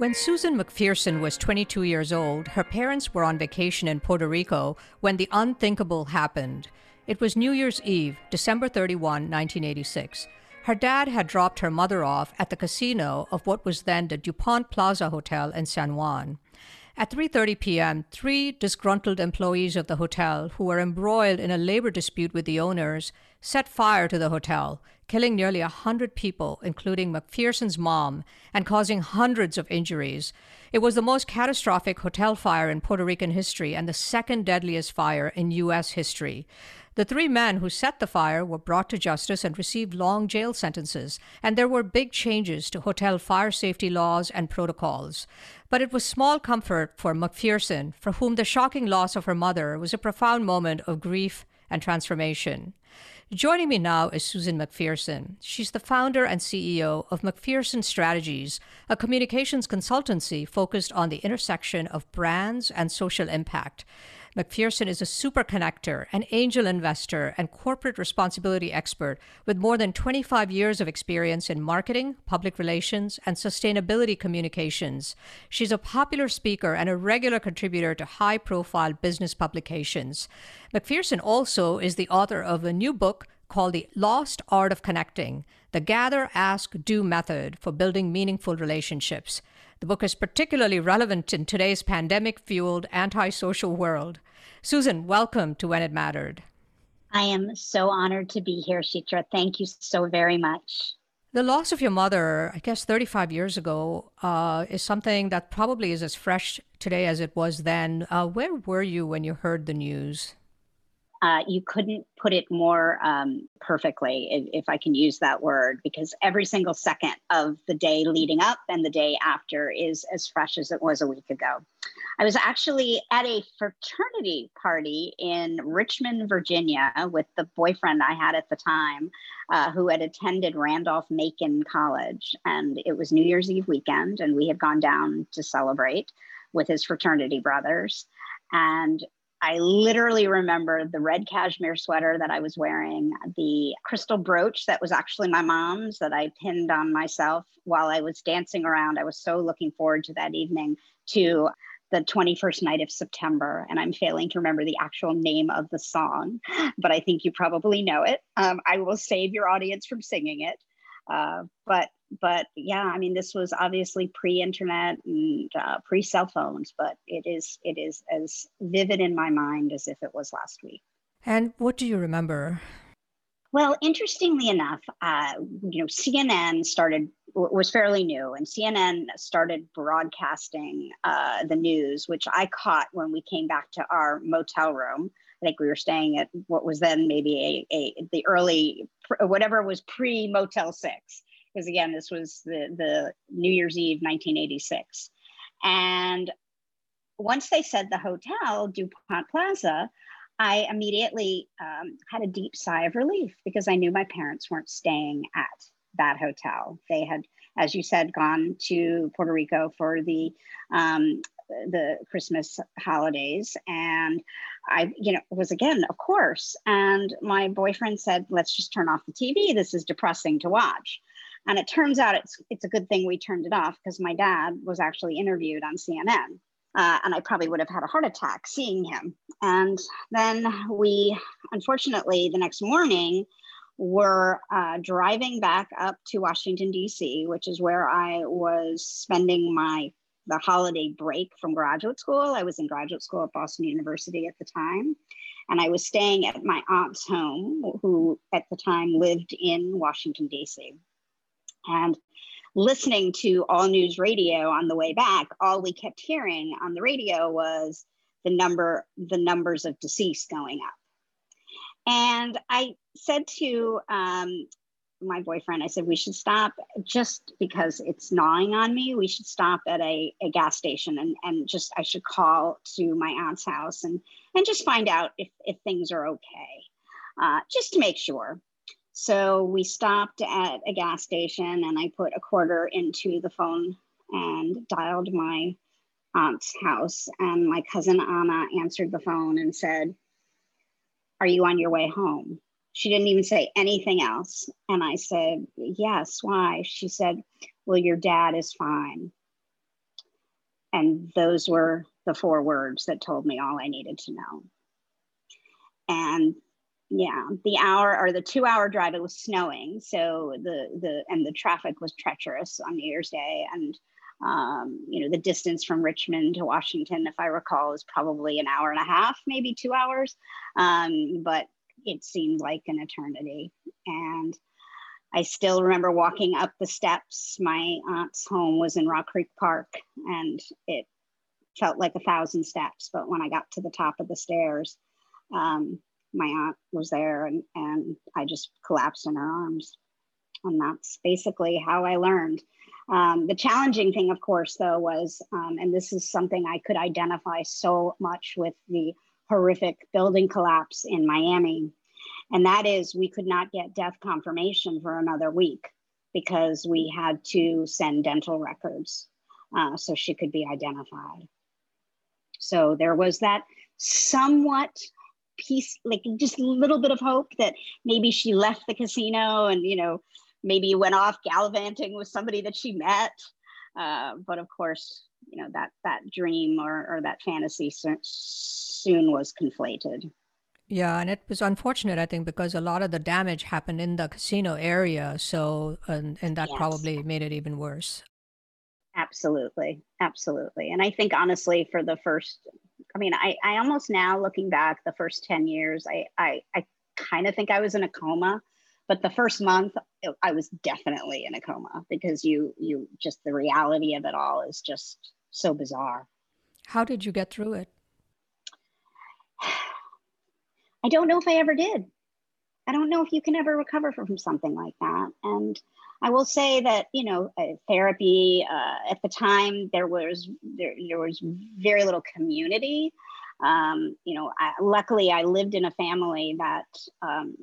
When Susan McPherson was 22 years old, her parents were on vacation in Puerto Rico when the unthinkable happened. It was New Year's Eve, December 31, 1986. Her dad had dropped her mother off at the casino of what was then the DuPont Plaza Hotel in San Juan. At 3:30 p.m., three disgruntled employees of the hotel who were embroiled in a labor dispute with the owners set fire to the hotel, killing nearly a 100 people, including McPherson's mom, and causing hundreds of injuries. It was the most catastrophic hotel fire in Puerto Rican history and the second deadliest fire in U.S. history. The three men who set the fire were brought to justice and received long jail sentences, and there were big changes to hotel fire safety laws and protocols. But it was small comfort for McPherson, for whom the shocking loss of her mother was a profound moment of grief and transformation. Joining me now is Susan McPherson. She's the founder and CEO of McPherson Strategies, a communications consultancy focused on the intersection of brands and social impact. McPherson is a super connector, an angel investor, and corporate responsibility expert with more than 25 years of experience in marketing, public relations, and sustainability communications. She's a popular speaker and a regular contributor to high profile business publications. McPherson also is the author of a new book called The Lost Art of Connecting The Gather, Ask, Do Method for Building Meaningful Relationships. The book is particularly relevant in today's pandemic fueled antisocial world. Susan, welcome to When It Mattered. I am so honored to be here, Chitra. Thank you so very much. The loss of your mother, I guess 35 years ago, uh, is something that probably is as fresh today as it was then. Uh, where were you when you heard the news? Uh, you couldn't put it more um, perfectly, if, if, I can use that word, because every single second of the day leading up and the day after is as fresh as it was a week ago. I was actually at a fraternity party in Richmond, Virginia, with the boyfriend I had at the time, uh, who had attended Randolph Macon College. And it was New Year's Eve weekend, and we had gone down to celebrate with his fraternity brothers. And I literally remember the red cashmere sweater that I was wearing, the crystal brooch that was actually my mom's that I pinned on myself while I was dancing around. I was so looking forward to that evening to the 21st night of September. And I'm failing to remember the actual name of the song, but I think you probably know it. Um, I will save your audience from singing it. Uh, but but yeah, I mean, this was obviously pre-internet and uh, pre-cell phones, but it is it is as vivid in my mind as if it was last week. And what do you remember? Well, interestingly enough, uh, you know, CNN started was fairly new, and CNN started broadcasting uh, the news, which I caught when we came back to our motel room. I think we were staying at what was then maybe a, a the early whatever was pre Motel Six, because again, this was the, the New Year's Eve 1986. And once they said the hotel, DuPont Plaza, I immediately um, had a deep sigh of relief because I knew my parents weren't staying at that hotel. They had, as you said, gone to Puerto Rico for the um, the Christmas holidays, and I, you know, was again, of course. And my boyfriend said, "Let's just turn off the TV. This is depressing to watch." And it turns out it's it's a good thing we turned it off because my dad was actually interviewed on CNN. Uh, and I probably would have had a heart attack seeing him. And then we, unfortunately, the next morning, were uh, driving back up to Washington, D.C., which is where I was spending my the holiday break from graduate school. I was in graduate school at Boston University at the time. And I was staying at my aunt's home, who at the time lived in Washington, D.C. And listening to all news radio on the way back, all we kept hearing on the radio was the number, the numbers of deceased going up. And I said to um, my boyfriend, I said, we should stop just because it's gnawing on me. We should stop at a, a gas station and, and just, I should call to my aunt's house and, and just find out if, if things are okay, uh, just to make sure. So we stopped at a gas station and I put a quarter into the phone and dialed my aunt's house. And my cousin Anna answered the phone and said, Are you on your way home? She didn't even say anything else. And I said, Yes, why? She said, Well, your dad is fine. and those were the four words that told me all I needed to know. And yeah, the hour or the two hour drive, it was snowing. So the, the, and the traffic was treacherous on New Year's Day. And, um, you know, the distance from Richmond to Washington, if I recall, is probably an hour and a half, maybe two hours. Um, but it seemed like an eternity. And I still remember walking up the steps. My aunt's home was in Rock Creek Park, and it felt like a thousand steps. But when I got to the top of the stairs, um, my aunt was there, and, and I just collapsed in her arms. And that's basically how I learned. Um, the challenging thing, of course, though, was, um, and this is something I could identify so much with the horrific building collapse in Miami and that is, we could not get death confirmation for another week because we had to send dental records uh, so she could be identified. So there was that somewhat piece, like just a little bit of hope that maybe she left the casino and, you know, maybe went off gallivanting with somebody that she met. Uh, but of course, you know, that, that dream or, or that fantasy soon was conflated. Yeah, and it was unfortunate, I think, because a lot of the damage happened in the casino area. So, and, and that yes. probably made it even worse. Absolutely. Absolutely. And I think, honestly, for the first, I mean, I, I almost now looking back, the first 10 years, I, I, I kind of think I was in a coma. But the first month, I was definitely in a coma because you, you just the reality of it all is just so bizarre. How did you get through it? I don't know if I ever did. I don't know if you can ever recover from something like that. And I will say that you know uh, therapy uh, at the time there was there, there was very little community. Um, you know, I, luckily I lived in a family that um,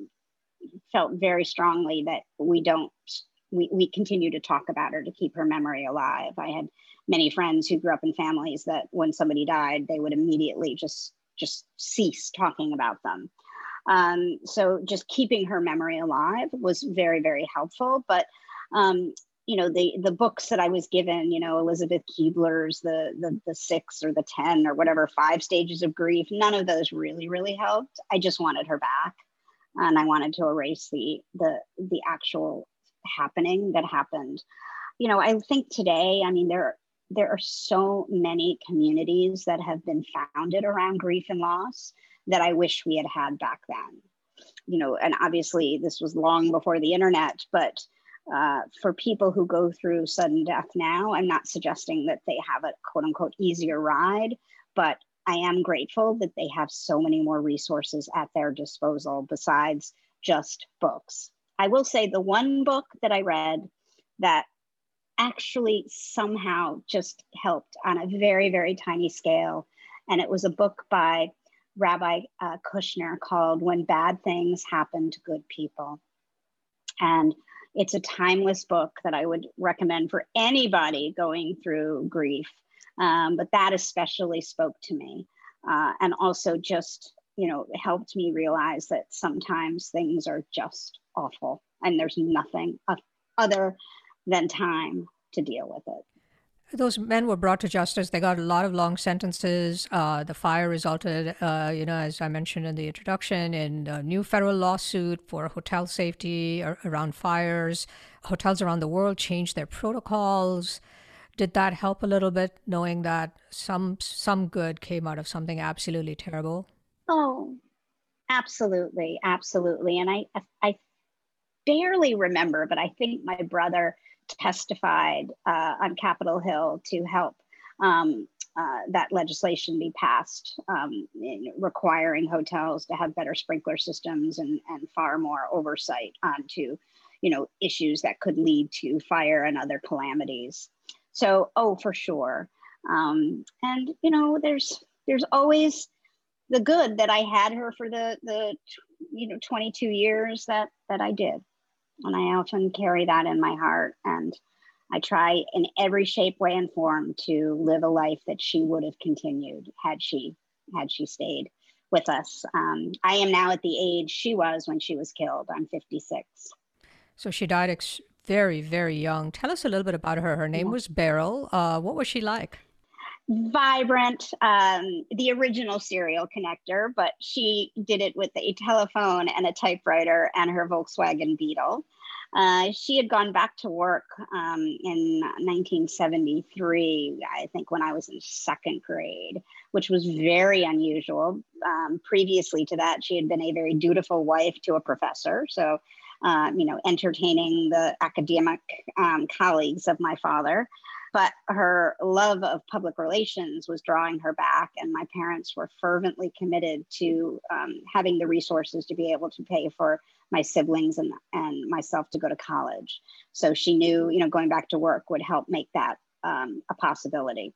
felt very strongly that we don't we, we continue to talk about her to keep her memory alive. I had many friends who grew up in families that when somebody died, they would immediately just just cease talking about them. Um, so just keeping her memory alive was very, very helpful. But um, you know, the the books that I was given, you know, Elizabeth Kubler's the, the the six or the ten or whatever five stages of grief, none of those really, really helped. I just wanted her back, and I wanted to erase the the the actual happening that happened. You know, I think today, I mean, there there are so many communities that have been founded around grief and loss that I wish we had had back then. You know, and obviously this was long before the internet, but uh, for people who go through sudden death now, I'm not suggesting that they have a quote unquote easier ride, but I am grateful that they have so many more resources at their disposal besides just books. I will say the one book that I read that actually somehow just helped on a very, very tiny scale. And it was a book by Rabbi uh, Kushner called When Bad Things Happen to Good People. And it's a timeless book that I would recommend for anybody going through grief. Um, but that especially spoke to me uh, and also just, you know, helped me realize that sometimes things are just awful and there's nothing other than time to deal with it. Those men were brought to justice. They got a lot of long sentences. Uh, the fire resulted, uh, you know, as I mentioned in the introduction, in a new federal lawsuit for hotel safety around fires. Hotels around the world changed their protocols. Did that help a little bit, knowing that some some good came out of something absolutely terrible? Oh, absolutely, absolutely. And I I barely remember, but I think my brother testified uh, on Capitol Hill to help um, uh, that legislation be passed, um, requiring hotels to have better sprinkler systems and, and far more oversight onto, you know, issues that could lead to fire and other calamities. So, oh, for sure. Um, and you know, there's there's always the good that I had her for the the you know 22 years that that I did. And I often carry that in my heart. And I try in every shape, way, and form to live a life that she would have continued had she had she stayed with us. Um, I am now at the age she was when she was killed. I'm 56. So she died ex- very, very young. Tell us a little bit about her. Her name was Beryl. Uh, what was she like? Vibrant, um, the original serial connector, but she did it with a telephone and a typewriter and her Volkswagen Beetle. Uh, she had gone back to work um, in 1973, I think, when I was in second grade, which was very unusual. Um, previously to that, she had been a very dutiful wife to a professor. So, um, you know, entertaining the academic um, colleagues of my father but her love of public relations was drawing her back and my parents were fervently committed to um, having the resources to be able to pay for my siblings and, and myself to go to college. So she knew you know going back to work would help make that um, a possibility.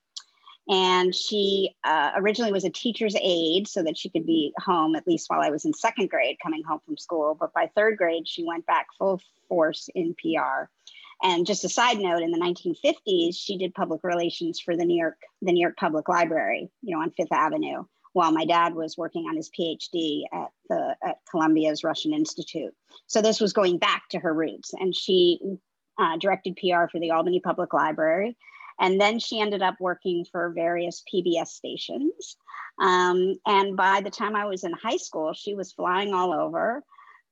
And she uh, originally was a teacher's aide so that she could be home at least while i was in second grade coming home from school. But by third grade she went back full force in pr and just a side note, in the 1950s, she did public relations for the New York, the New York Public Library, you know, on Fifth Avenue, while my dad was working on his PhD at the at Columbia's Russian Institute. So this was going back to her roots, and she uh, directed PR for the Albany Public Library. And then she ended up working for various PBS stations. Um, and by the time I was in high school, she was flying all over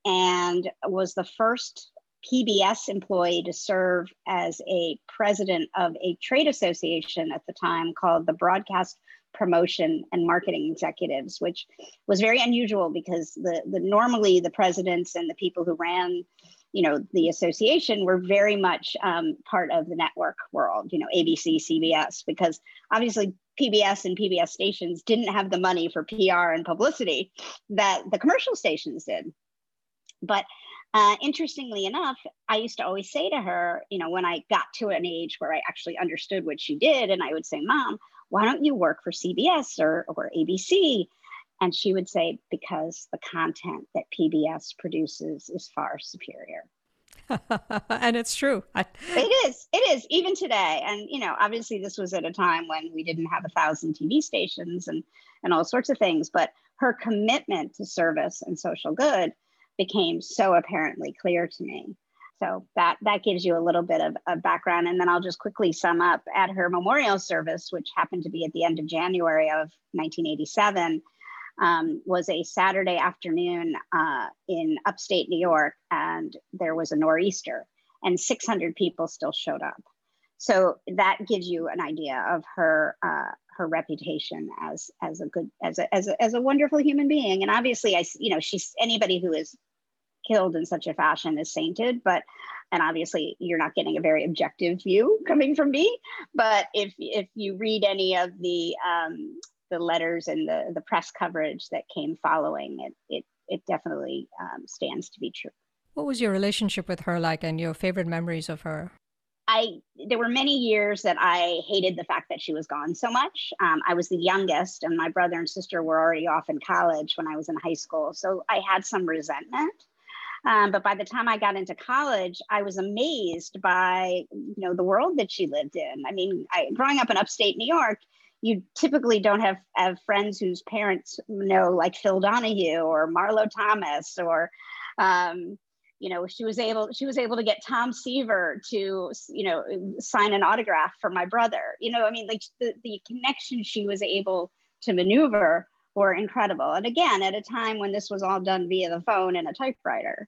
and was the first PBS employee to serve as a president of a trade association at the time called the Broadcast Promotion and Marketing Executives, which was very unusual because the, the normally the presidents and the people who ran you know the association were very much um, part of the network world you know abc cbs because obviously pbs and pbs stations didn't have the money for pr and publicity that the commercial stations did. But uh, interestingly enough, I used to always say to her, you know, when I got to an age where I actually understood what she did, and I would say, Mom, why don't you work for CBS or, or ABC? And she would say, because the content that PBS produces is far superior. and it's true. I... It is. It is even today. And you know, obviously, this was at a time when we didn't have a thousand TV stations and and all sorts of things. But her commitment to service and social good became so apparently clear to me. So that that gives you a little bit of, of background, and then I'll just quickly sum up. At her memorial service, which happened to be at the end of January of 1987, um, was a Saturday afternoon uh, in upstate New York, and there was a nor'easter, and 600 people still showed up. So that gives you an idea of her uh, her reputation as as a good as a, as a as a wonderful human being. And obviously, I you know she's anybody who is killed in such a fashion is sainted, but and obviously you're not getting a very objective view coming from me. But if if you read any of the um, the letters and the the press coverage that came following it, it it definitely um, stands to be true. What was your relationship with her like, and your favorite memories of her? I there were many years that I hated the fact that she was gone so much. Um, I was the youngest, and my brother and sister were already off in college when I was in high school, so I had some resentment. Um, but by the time I got into college, I was amazed by you know the world that she lived in. I mean, I, growing up in upstate New York, you typically don't have have friends whose parents know like Phil Donahue or Marlo Thomas or um, you know she was able she was able to get Tom Seaver to you know sign an autograph for my brother. You know, I mean, like the the connection she was able to maneuver were incredible. And again, at a time when this was all done via the phone and a typewriter.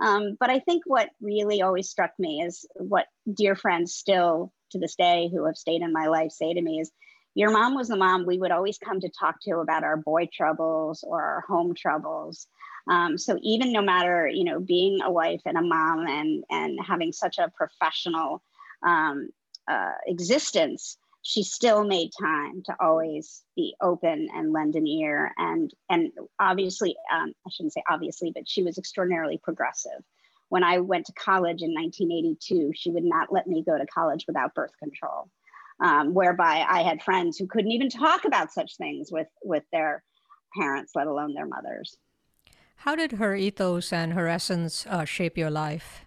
Um, but I think what really always struck me is what dear friends still to this day who have stayed in my life say to me is, your mom was the mom we would always come to talk to about our boy troubles or our home troubles. Um, so even no matter, you know, being a wife and a mom and, and having such a professional um, uh, existence, she still made time to always be open and lend an ear and and obviously um, i shouldn't say obviously but she was extraordinarily progressive. When i went to college in 1982 she would not let me go to college without birth control um, whereby i had friends who couldn't even talk about such things with with their parents let alone their mothers. How did her ethos and her essence uh, shape your life?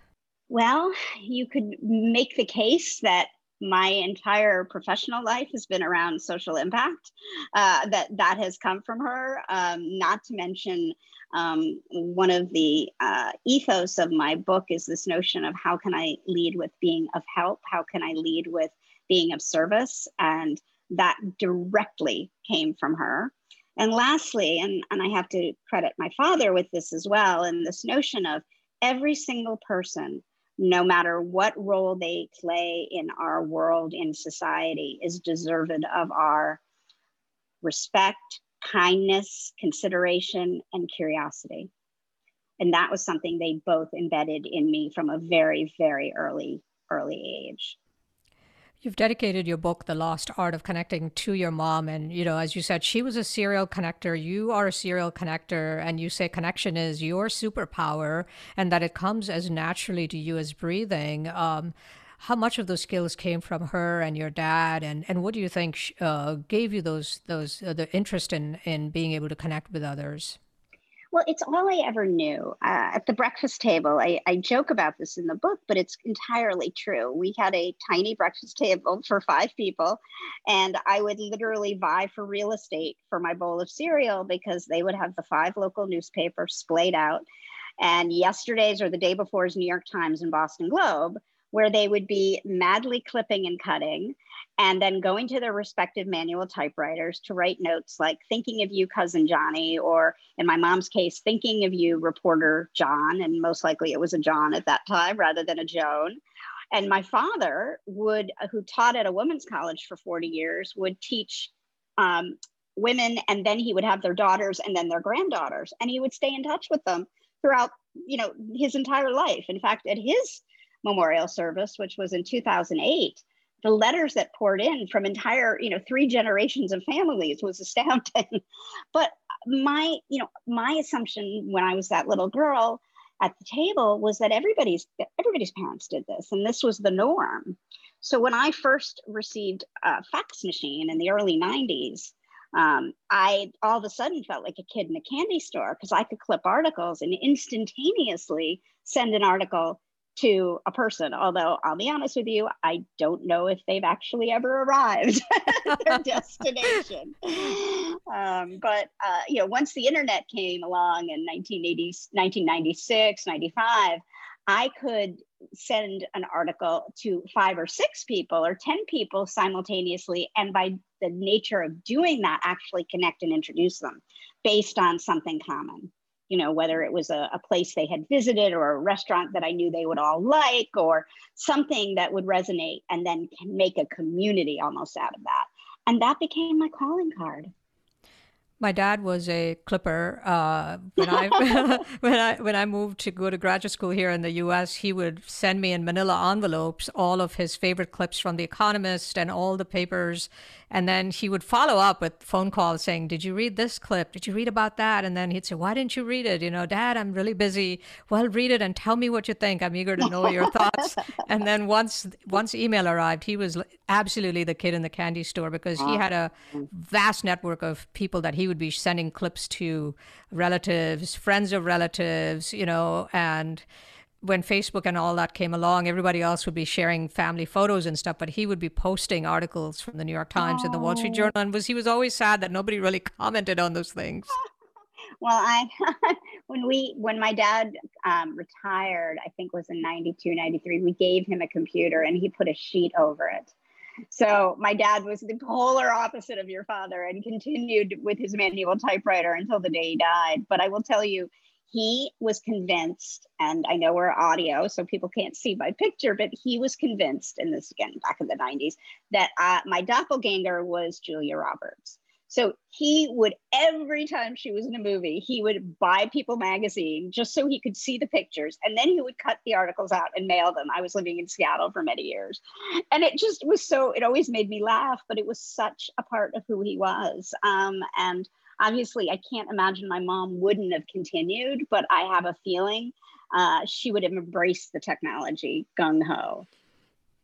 Well, you could make the case that my entire professional life has been around social impact uh, that that has come from her. Um, not to mention um, one of the uh, ethos of my book is this notion of how can i lead with being of help? How can i lead with being of service? And that directly came from her. And lastly, and, and I have to credit my father with this as well, and this notion of every single person, no matter what role they play in our world, in society, is deserved of our respect, kindness, consideration, and curiosity. And that was something they both embedded in me from a very, very early, early age. You've dedicated your book, The Lost Art of Connecting, to your mom. And, you know, as you said, she was a serial connector. You are a serial connector. And you say connection is your superpower and that it comes as naturally to you as breathing. Um, how much of those skills came from her and your dad? And, and what do you think uh, gave you those, those uh, the interest in, in being able to connect with others? Well, it's all I ever knew. Uh, at the breakfast table, I, I joke about this in the book, but it's entirely true. We had a tiny breakfast table for five people, and I would literally vie for real estate for my bowl of cereal because they would have the five local newspapers splayed out. And yesterday's or the day before's New York Times and Boston Globe where they would be madly clipping and cutting and then going to their respective manual typewriters to write notes like thinking of you cousin johnny or in my mom's case thinking of you reporter john and most likely it was a john at that time rather than a joan. And my father would who taught at a women's college for 40 years would teach um, women and then he would have their daughters and then their granddaughters and he would stay in touch with them throughout you know his entire life. In fact at his memorial service, which was in 2008, the letters that poured in from entire, you know, three generations of families was astounding. but my, you know, my assumption when I was that little girl at the table was that everybody's everybody's parents did this, and this was the norm. So when I first received a fax machine in the early 90s, um, I all of a sudden felt like a kid in a candy store because I could clip articles and instantaneously send an article to a person. Although I'll be honest with you, I don't know if they've actually ever arrived at their destination. Um, but uh, you know, once the internet came along in 1980, 1996, 95, I could send an article to five or six people or 10 people simultaneously. And by the nature of doing that, actually connect and introduce them based on something common you know, whether it was a, a, place they had visited or a restaurant that I knew they would all like or something that would resonate and then make a community almost out of that. And that became my calling card. My dad was a clipper. Uh, when I when I when I moved to go to graduate school here in the U.S., he would send me in Manila envelopes all of his favorite clips from The Economist and all the papers, and then he would follow up with phone calls saying, "Did you read this clip? Did you read about that?" And then he'd say, "Why didn't you read it? You know, Dad, I'm really busy. Well, read it and tell me what you think. I'm eager to know your thoughts." and then once once email arrived, he was absolutely the kid in the candy store because he had a vast network of people that he would be sending clips to relatives, friends of relatives, you know, and when Facebook and all that came along, everybody else would be sharing family photos and stuff, but he would be posting articles from the New York Times oh. and the Wall Street Journal, and was he was always sad that nobody really commented on those things. Well, I when we when my dad um, retired, I think was in 92, 93, we gave him a computer and he put a sheet over it so my dad was the polar opposite of your father and continued with his manual typewriter until the day he died. But I will tell you, he was convinced, and I know we're audio, so people can't see my picture, but he was convinced, and this again back in the 90s, that uh, my doppelganger was Julia Roberts. So he would, every time she was in a movie, he would buy People magazine just so he could see the pictures. And then he would cut the articles out and mail them. I was living in Seattle for many years. And it just was so, it always made me laugh, but it was such a part of who he was. Um, and obviously, I can't imagine my mom wouldn't have continued, but I have a feeling uh, she would have embraced the technology gung ho.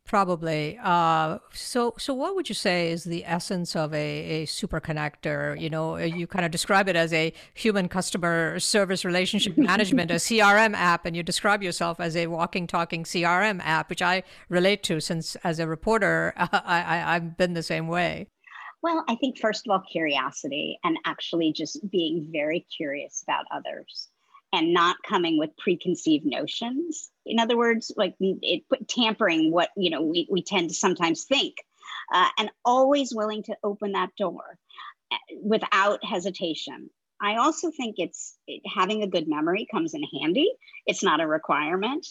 Probably. Uh, so, so what would you say is the essence of a, a super connector? You know, you kind of describe it as a human customer service relationship management, a CRM app, and you describe yourself as a walking, talking CRM app, which I relate to since as a reporter, I, I, I've been the same way. Well, I think first of all, curiosity and actually just being very curious about others and not coming with preconceived notions in other words like it put tampering what you know we, we tend to sometimes think uh, and always willing to open that door uh, without hesitation. I also think it's it, having a good memory comes in handy. It's not a requirement,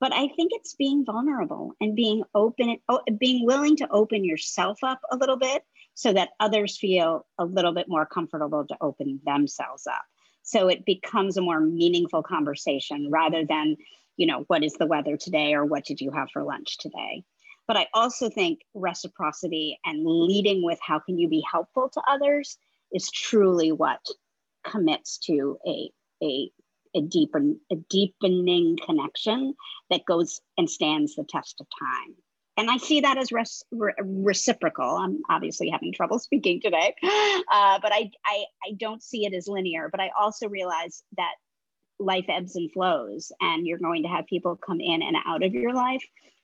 but I think it's being vulnerable and being open, being willing to open yourself up a little bit so that others feel a little bit more comfortable to open themselves up. So it becomes a more meaningful conversation rather than, you know, what is the weather today or what did you have for lunch today? But I also think reciprocity and leading with how can you be helpful to others is truly what commits to a, a, a, deepen, a deepening connection that goes and stands the test of time and I see that as res- re- reciprocal. I'm obviously having trouble speaking today, uh, but I, I I don't see it as linear. But I also realize that life ebbs and flows, and you're going to have people come in and out of your life.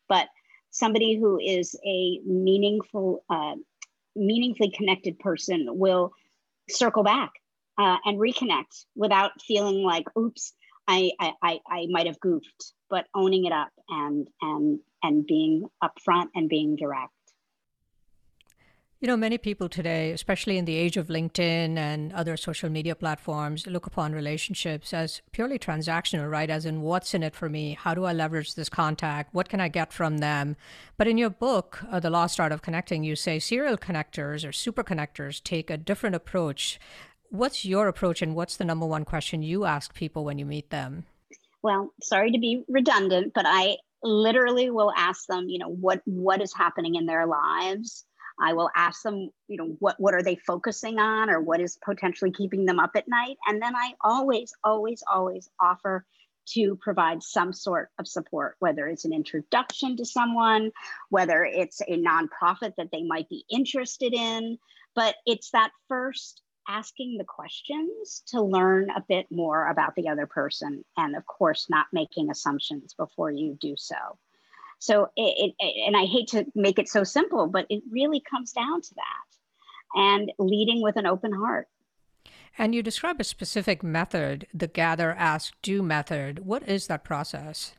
But somebody who is a meaningful, uh, meaningfully connected person will circle back uh, and reconnect without feeling like, "Oops, I I I, I might have goofed." But owning it up and and and being upfront and being direct. You know, many people today, especially in the age of LinkedIn and other social media platforms, look upon relationships as purely transactional, right? As in, what's in it for me? How do I leverage this contact? What can I get from them? But in your book, uh, The Lost Art of Connecting, you say serial connectors or super connectors take a different approach. What's your approach, and what's the number one question you ask people when you meet them? Well, sorry to be redundant, but I literally will ask them, you know, what what is happening in their lives. I will ask them, you know, what what are they focusing on or what is potentially keeping them up at night? And then I always, always, always offer to provide some sort of support, whether it's an introduction to someone, whether it's a nonprofit that they might be interested in. But it's that first asking the questions to learn a bit more about the other person and of course not making assumptions before you do so so it, it, and i hate to make it so simple but it really comes down to that and leading with an open heart and you describe a specific method the gather ask do method what is that process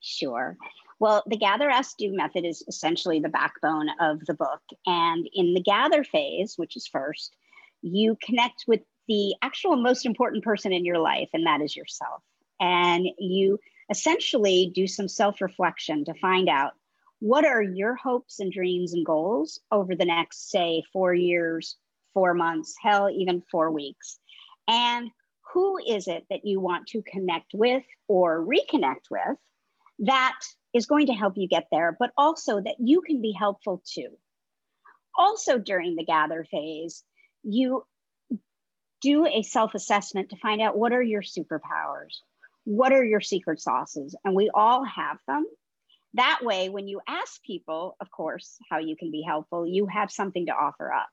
sure well, the gather, ask, do method is essentially the backbone of the book. And in the gather phase, which is first, you connect with the actual most important person in your life, and that is yourself. And you essentially do some self reflection to find out what are your hopes and dreams and goals over the next, say, four years, four months, hell, even four weeks. And who is it that you want to connect with or reconnect with that is going to help you get there, but also that you can be helpful too. Also, during the gather phase, you do a self assessment to find out what are your superpowers? What are your secret sauces? And we all have them. That way, when you ask people, of course, how you can be helpful, you have something to offer up.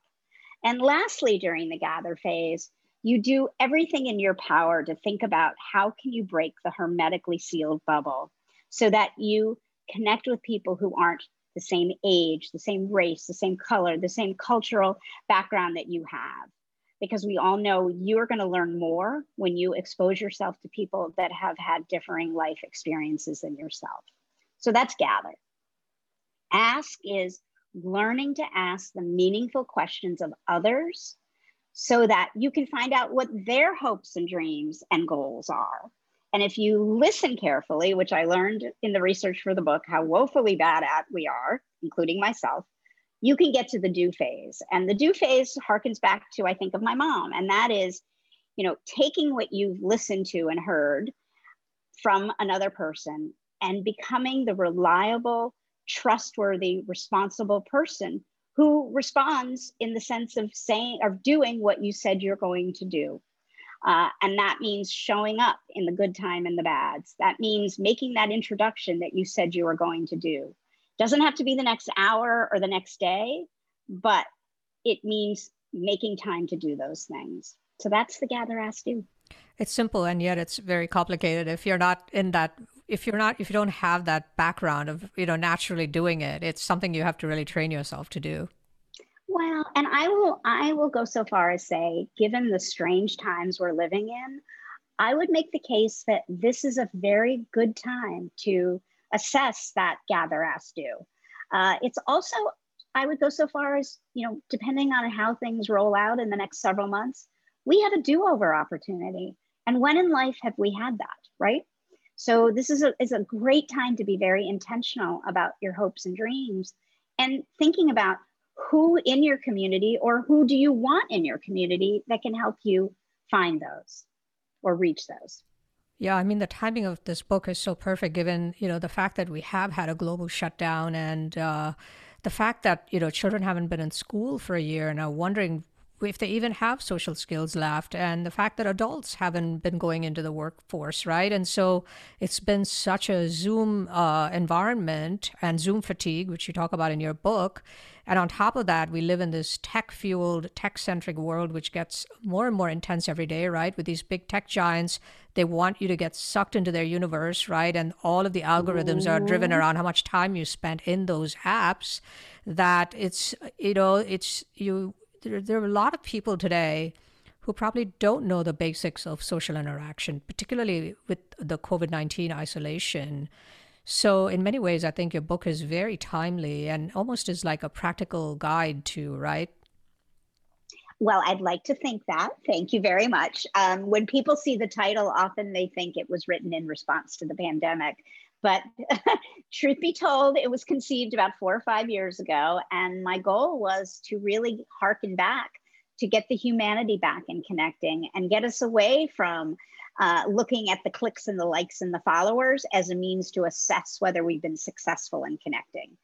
And lastly, during the gather phase, you do everything in your power to think about how can you break the hermetically sealed bubble so that you connect with people who aren't the same age, the same race, the same color, the same cultural background that you have. Because we all know you're going to learn more when you expose yourself to people that have had differing life experiences than yourself. So that's gather. Ask is learning to ask the meaningful questions of others so that you can find out what their hopes and dreams and goals are and if you listen carefully, which I learned in the research for the book, how woefully bad at we are, including myself, you can get to the do phase. And the do phase harkens back to, I think, of my mom. And that is, you know, taking what you've listened to and heard from another person and becoming the reliable, trustworthy, responsible person who responds in the sense of saying or doing what you said you're going to do. Uh, and that means showing up in the good time and the bads. That means making that introduction that you said you were going to do. Doesn't have to be the next hour or the next day, but it means making time to do those things. So that's the gather ask do. It's simple and yet it's very complicated if you're not in that if you're not if you don't have that background of you know naturally doing it it's something you have to really train yourself to do well, and I will I will go so far as say, given the strange times we're living in, I would make the case that this is a very good time to assess that gather ask do. Uh, it's also I would go so far as, you know, depending on how things roll out in the next several months, we have a do over opportunity. And when in life have we had that, right? So this is a, is a great time to be very intentional about your hopes and dreams and thinking about who in your community or who do you want in your community that can help you find those or reach those. Yeah, I mean the timing of this book is so perfect, given you know the fact that we have had a global shutdown and uh, the fact that you know children haven't been in school for a year and are wondering if they even have social skills left and the fact that adults haven't been going into the workforce right? And so it's been such a zoom uh, environment and zoom fatigue which you talk about in your book and on top of that we live in this tech fueled tech centric world which gets more and more intense every day right? With these big tech giants they want you to get sucked into their universe right? And all of the algorithms are driven around how much time you spent in those apps that it's you know it's you there, there are a lot of people today who probably don't know the basics of social interaction, particularly with the COVID 19 isolation. So, in many ways, I think your book is very timely and almost is like a practical guide to, right? Well, I'd like to think that. Thank you very much. Um, when people see the title, often they think it was written in response to the pandemic. But truth be told, it was conceived about four or five years ago. And my goal was to really harken back to get the humanity back in connecting and get us away from uh, looking at the clicks and the likes and the followers as a means to assess whether we've been successful in connecting.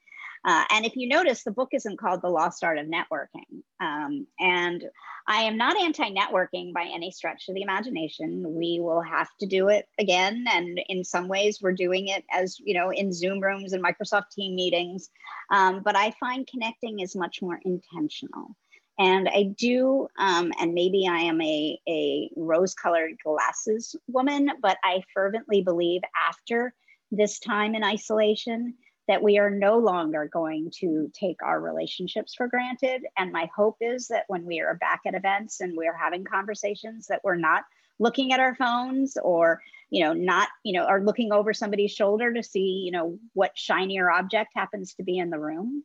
Uh, and if you notice, the book isn't called The Lost Art of Networking. Um, and I am not anti networking by any stretch of the imagination. We will have to do it again. And in some ways, we're doing it as, you know, in Zoom rooms and Microsoft team meetings. Um, but I find connecting is much more intentional. And I do, um, and maybe I am a, a rose colored glasses woman, but I fervently believe after this time in isolation, that we are no longer going to take our relationships for granted. And my hope is that when we are back at events and we're having conversations, that we're not looking at our phones or you know not you know are looking over somebody's shoulder to see you know what shinier object happens to be in the room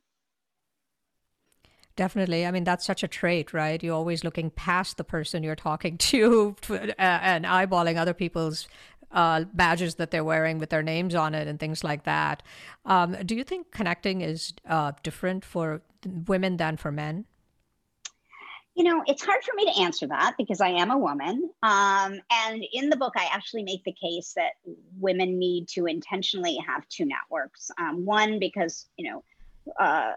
Definitely. I mean, that's such a trait, right? You're always looking past the person you're talking to and eyeballing other people's uh, badges that they're wearing with their names on it and things like that. Um, do you think connecting is uh, different for women than for men? You know, it's hard for me to answer that because I am a woman. Um, and in the book, I actually make the case that women need to intentionally have two networks. Um, one, because, you know, uh,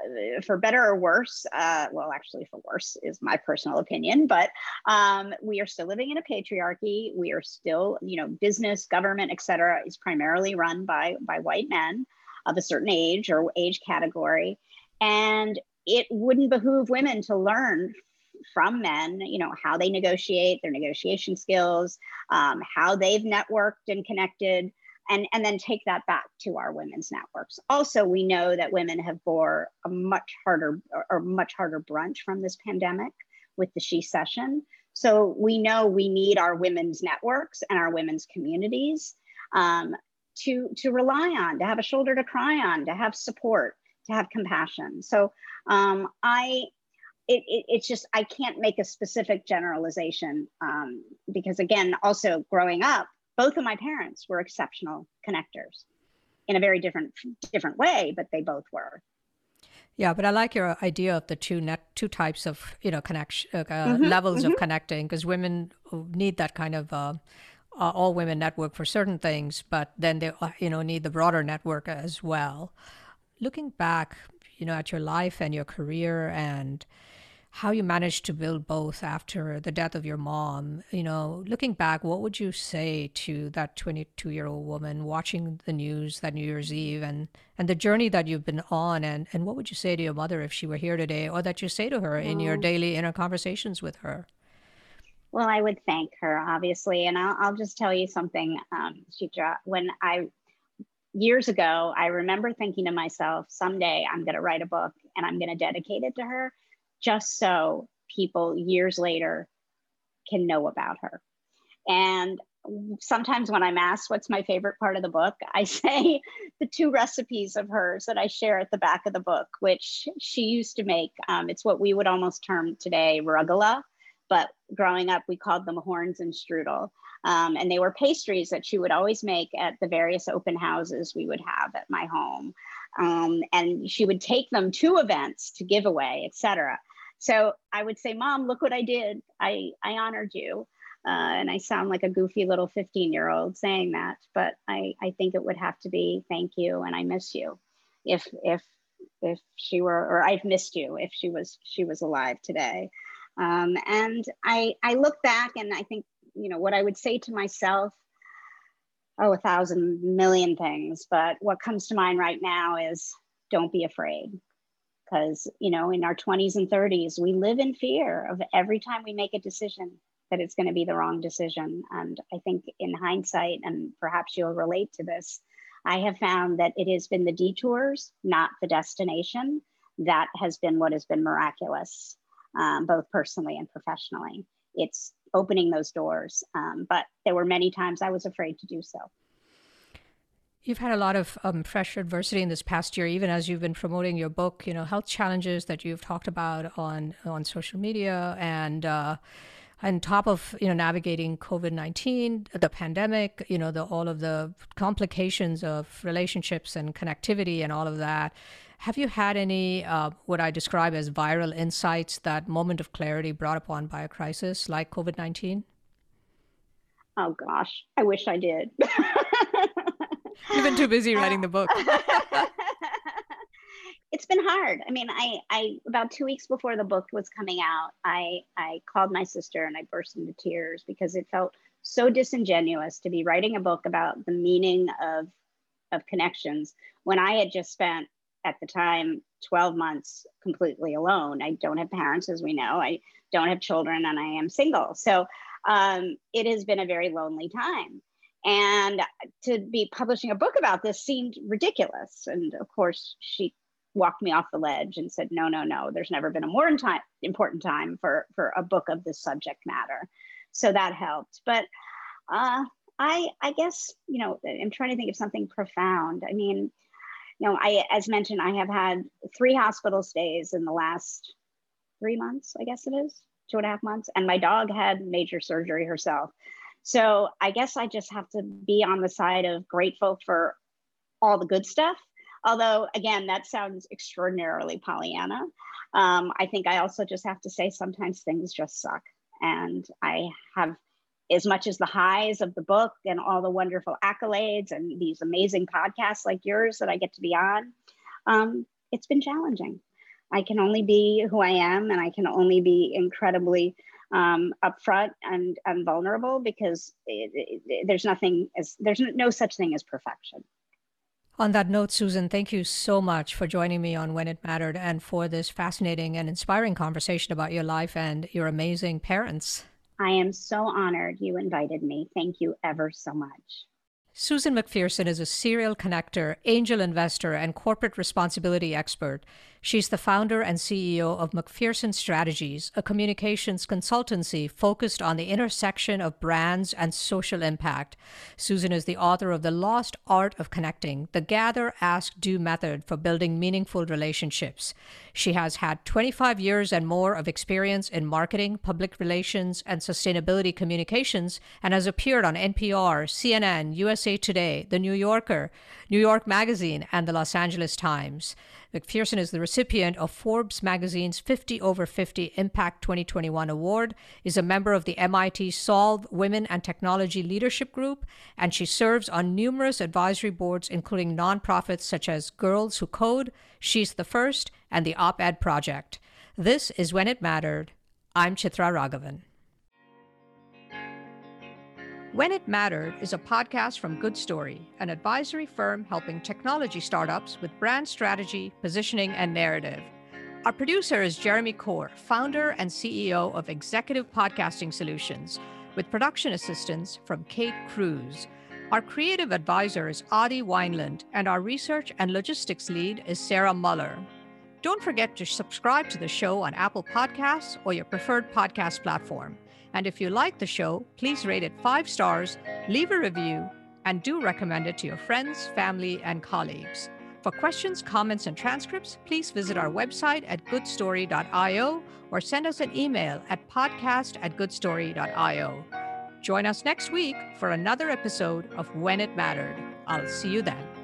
for better or worse, uh, well, actually, for worse is my personal opinion, but um, we are still living in a patriarchy. We are still, you know, business, government, et cetera, is primarily run by, by white men of a certain age or age category. And it wouldn't behoove women to learn from men, you know, how they negotiate, their negotiation skills, um, how they've networked and connected and, and then take that back to our women's networks. Also, we know that women have bore a much harder or much harder brunt from this pandemic with the Shecession. So we know we need our women's networks and our women's communities um, to, to rely on, to have a shoulder to cry on, to have support, to have compassion. So um, I, it, it, it's just I can't make a specific generalization um, because again, also growing up, both of my parents were exceptional connectors in a very different different way, but they both were. Yeah, but I like your idea of the two net two types of you know connection uh, mm-hmm, levels mm-hmm. of connecting because women need that kind of uh, uh, all women network for certain things, but then they uh, you know need the broader network as well. Looking back, you know, at your life and your career and how you managed to build both after the death of your mom. You know, looking back, what would you say to that 22 year old woman watching the news that New Year's Eve and, and the journey that you've been on? And, and what would you say to your mother if she were here today or that you say to her in your daily inner conversations with her? Well, I would thank her, obviously. And I'll, I'll just tell you something, um, Chitra. When I, years ago, I remember thinking to myself, someday I'm going to write a book and I'm going to dedicate it to her just so people years later can know about her. And sometimes when I'm asked what's my favorite part of the book, I say the two recipes of hers that I share at the back of the book, which she used to make. Um, it's what we would almost term today rugula, but growing up, we called them horns and strudel. Um, and they were pastries that she would always make at the various open houses we would have at my home. Um, and she would take them to events to give away, etc. So I would say, Mom, look what I did. I, I honored you. Uh, and I sound like a goofy little 15 year old saying that, but I, I think it would have to be thank you and I miss you. If, if, if she were, or I've missed you if she was, she was alive today. Um, and I, I look back and I think, you know, what I would say to myself, oh, a thousand million things, but what comes to mind right now is don't be afraid. Because, you know, in our 20s and 30s, we live in fear of every time we make a decision that it's going to be the wrong decision. And I think in hindsight, and perhaps you'll relate to this, I have found that it has been the detours, not the destination, that has been what has been miraculous, um, both personally and professionally. It's opening those doors. Um, but there were many times I was afraid to do so. You've had a lot of um, adversity in this past year, even as you've been promoting your book. You know, health challenges that you've talked about on on social media, and uh, on top of you know navigating COVID nineteen, the pandemic, you know, the all of the complications of relationships and connectivity and all of that. Have you had any uh, what I describe as viral insights, that moment of clarity brought upon by a crisis like COVID nineteen? Oh gosh, I wish I did. You've been too busy writing the book. it's been hard. I mean, I, I about two weeks before the book was coming out, I, I called my sister and I burst into tears because it felt so disingenuous to be writing a book about the meaning of, of connections when I had just spent at the time 12 months completely alone. I don't have parents, as we know. I don't have children, and I am single. So um, it has been a very lonely time. And to be publishing a book about this seemed ridiculous. And of course, she walked me off the ledge and said, no, no, no, there's never been a more time, important time for, for a book of this subject matter. So that helped. But uh, I, I guess, you know, I'm trying to think of something profound. I mean, you know, I, as mentioned, I have had three hospital stays in the last three months, I guess it is, two and a half months. And my dog had major surgery herself. So I guess I just have to be on the side of grateful for all the good stuff Although, again, that sounds extraordinarily Pollyanna. Um, I think I also just have to say sometimes things just suck. And I have, as much as the highs of the book and all the wonderful accolades and these amazing podcasts like yours that I get to be on, um, it's been challenging. I can only be who I am and I can only be incredibly um, upfront and, and vulnerable because it, it, there's nothing as there's no such thing as perfection. On that note, Susan, thank you so much for joining me on When It Mattered and for this fascinating and inspiring conversation about your life and your amazing parents. I am so honored you invited me. Thank you ever so much. Susan McPherson is a serial connector, angel investor, and corporate responsibility expert. She's the founder and CEO of McPherson Strategies, a communications consultancy focused on the intersection of brands and social impact. Susan is the author of The Lost Art of Connecting, the Gather, Ask, Do method for building meaningful relationships. She has had 25 years and more of experience in marketing, public relations, and sustainability communications, and has appeared on NPR, CNN, USA Today, The New Yorker, New York Magazine, and the Los Angeles Times. McPherson is the recipient of Forbes magazine's 50 over 50 Impact 2021 award, is a member of the MIT Solve Women and Technology Leadership Group, and she serves on numerous advisory boards, including nonprofits such as Girls Who Code, She's the First, and the Op Ed Project. This is When It Mattered. I'm Chitra Ragavan. When It Mattered is a podcast from Good Story, an advisory firm helping technology startups with brand strategy, positioning, and narrative. Our producer is Jeremy Corr, founder and CEO of Executive Podcasting Solutions, with production assistance from Kate Cruz. Our creative advisor is Adi Wineland, and our research and logistics lead is Sarah Muller. Don't forget to subscribe to the show on Apple Podcasts or your preferred podcast platform. And if you like the show, please rate it five stars Leave a review and do recommend it to your friends, family, and colleagues. For questions, comments, and transcripts, please visit our website at goodstory.io or send us an email at podcast at goodstory.io. Join us next week for another episode of When It Mattered. I'll see you then.